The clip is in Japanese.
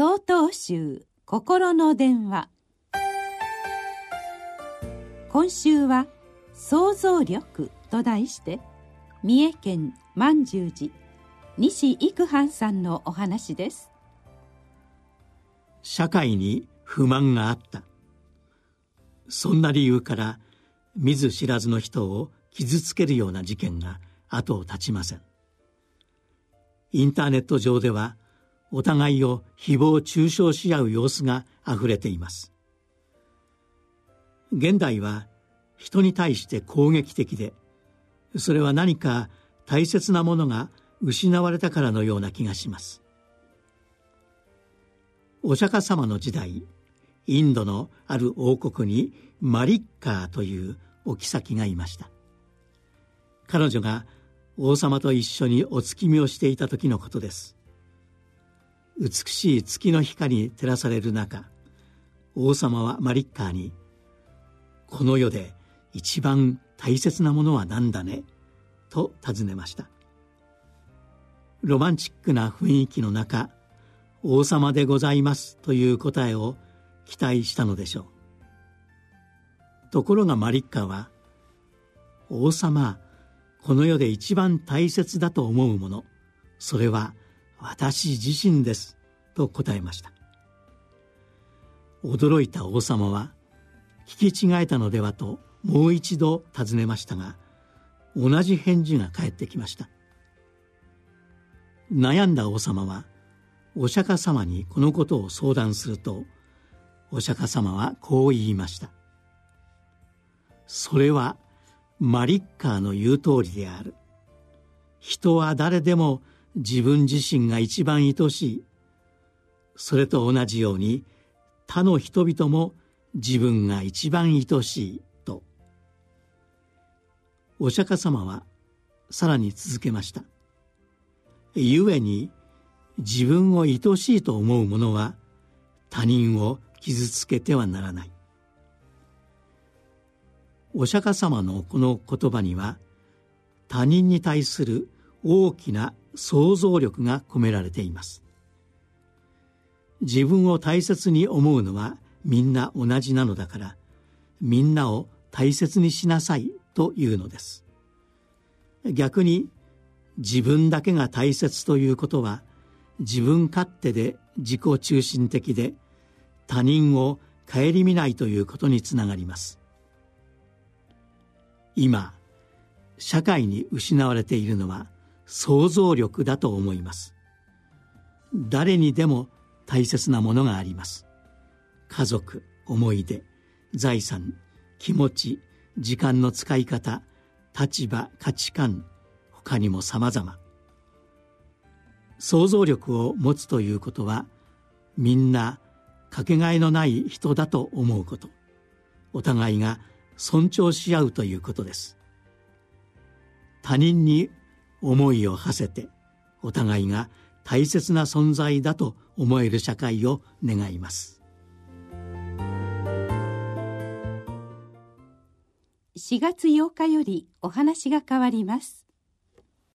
総統集心の電話。今週は「想像力」と題して三重県満十寺西幾藩さんのお話です。社会に不満があった。そんな理由から見ず知らずの人を傷つけるような事件が後を絶ちません。インターネット上ではお互いを誹謗中傷し合う様子があふれています。現代は人に対して攻撃的でそれは何か大切なものが失われたからのような気がします。お釈迦様の時代インドのある王国にマリッカーというお妃がいました。彼女が王様と一緒にお月見をしていた時のことです。美しい月の光に照らされる中王様はマリッカーに「この世で一番大切なものは何だね?」と尋ねましたロマンチックな雰囲気の中「王様でございます」という答えを期待したのでしょうところがマリッカーは「王様この世で一番大切だと思うものそれは私自身です」と答えました。驚いた王様は聞き違えたのではともう一度尋ねましたが同じ返事が返ってきました。悩んだ王様はお釈迦様にこのことを相談するとお釈迦様はこう言いました。それはマリッカーの言う通りである。人は誰でも自分自身が一番愛しい。それと同じように他の人々も自分が一番愛しいと。お釈迦様はさらに続けました。故に自分を愛しいと思う者は他人を傷つけてはならない。お釈迦様のこの言葉には他人に対する大きな想像力が込められています。自分を大切に思うのはみんな同じなのだからみんなを大切にしなさいというのです。逆に自分だけが大切ということは自分勝手で自己中心的で他人を顧みないということにつながります。今社会に失われているのは想像力だと思います。誰にでも大切なものがあります。家族思い出財産気持ち時間の使い方立場価値観他にも様々。想像力を持つということはみんなかけがえのない人だと思うこと。お互いが尊重し合うということです。他人に思いを馳せてお互いが大切な存在だと思える社会を願います。4月8日よりお話が変わります。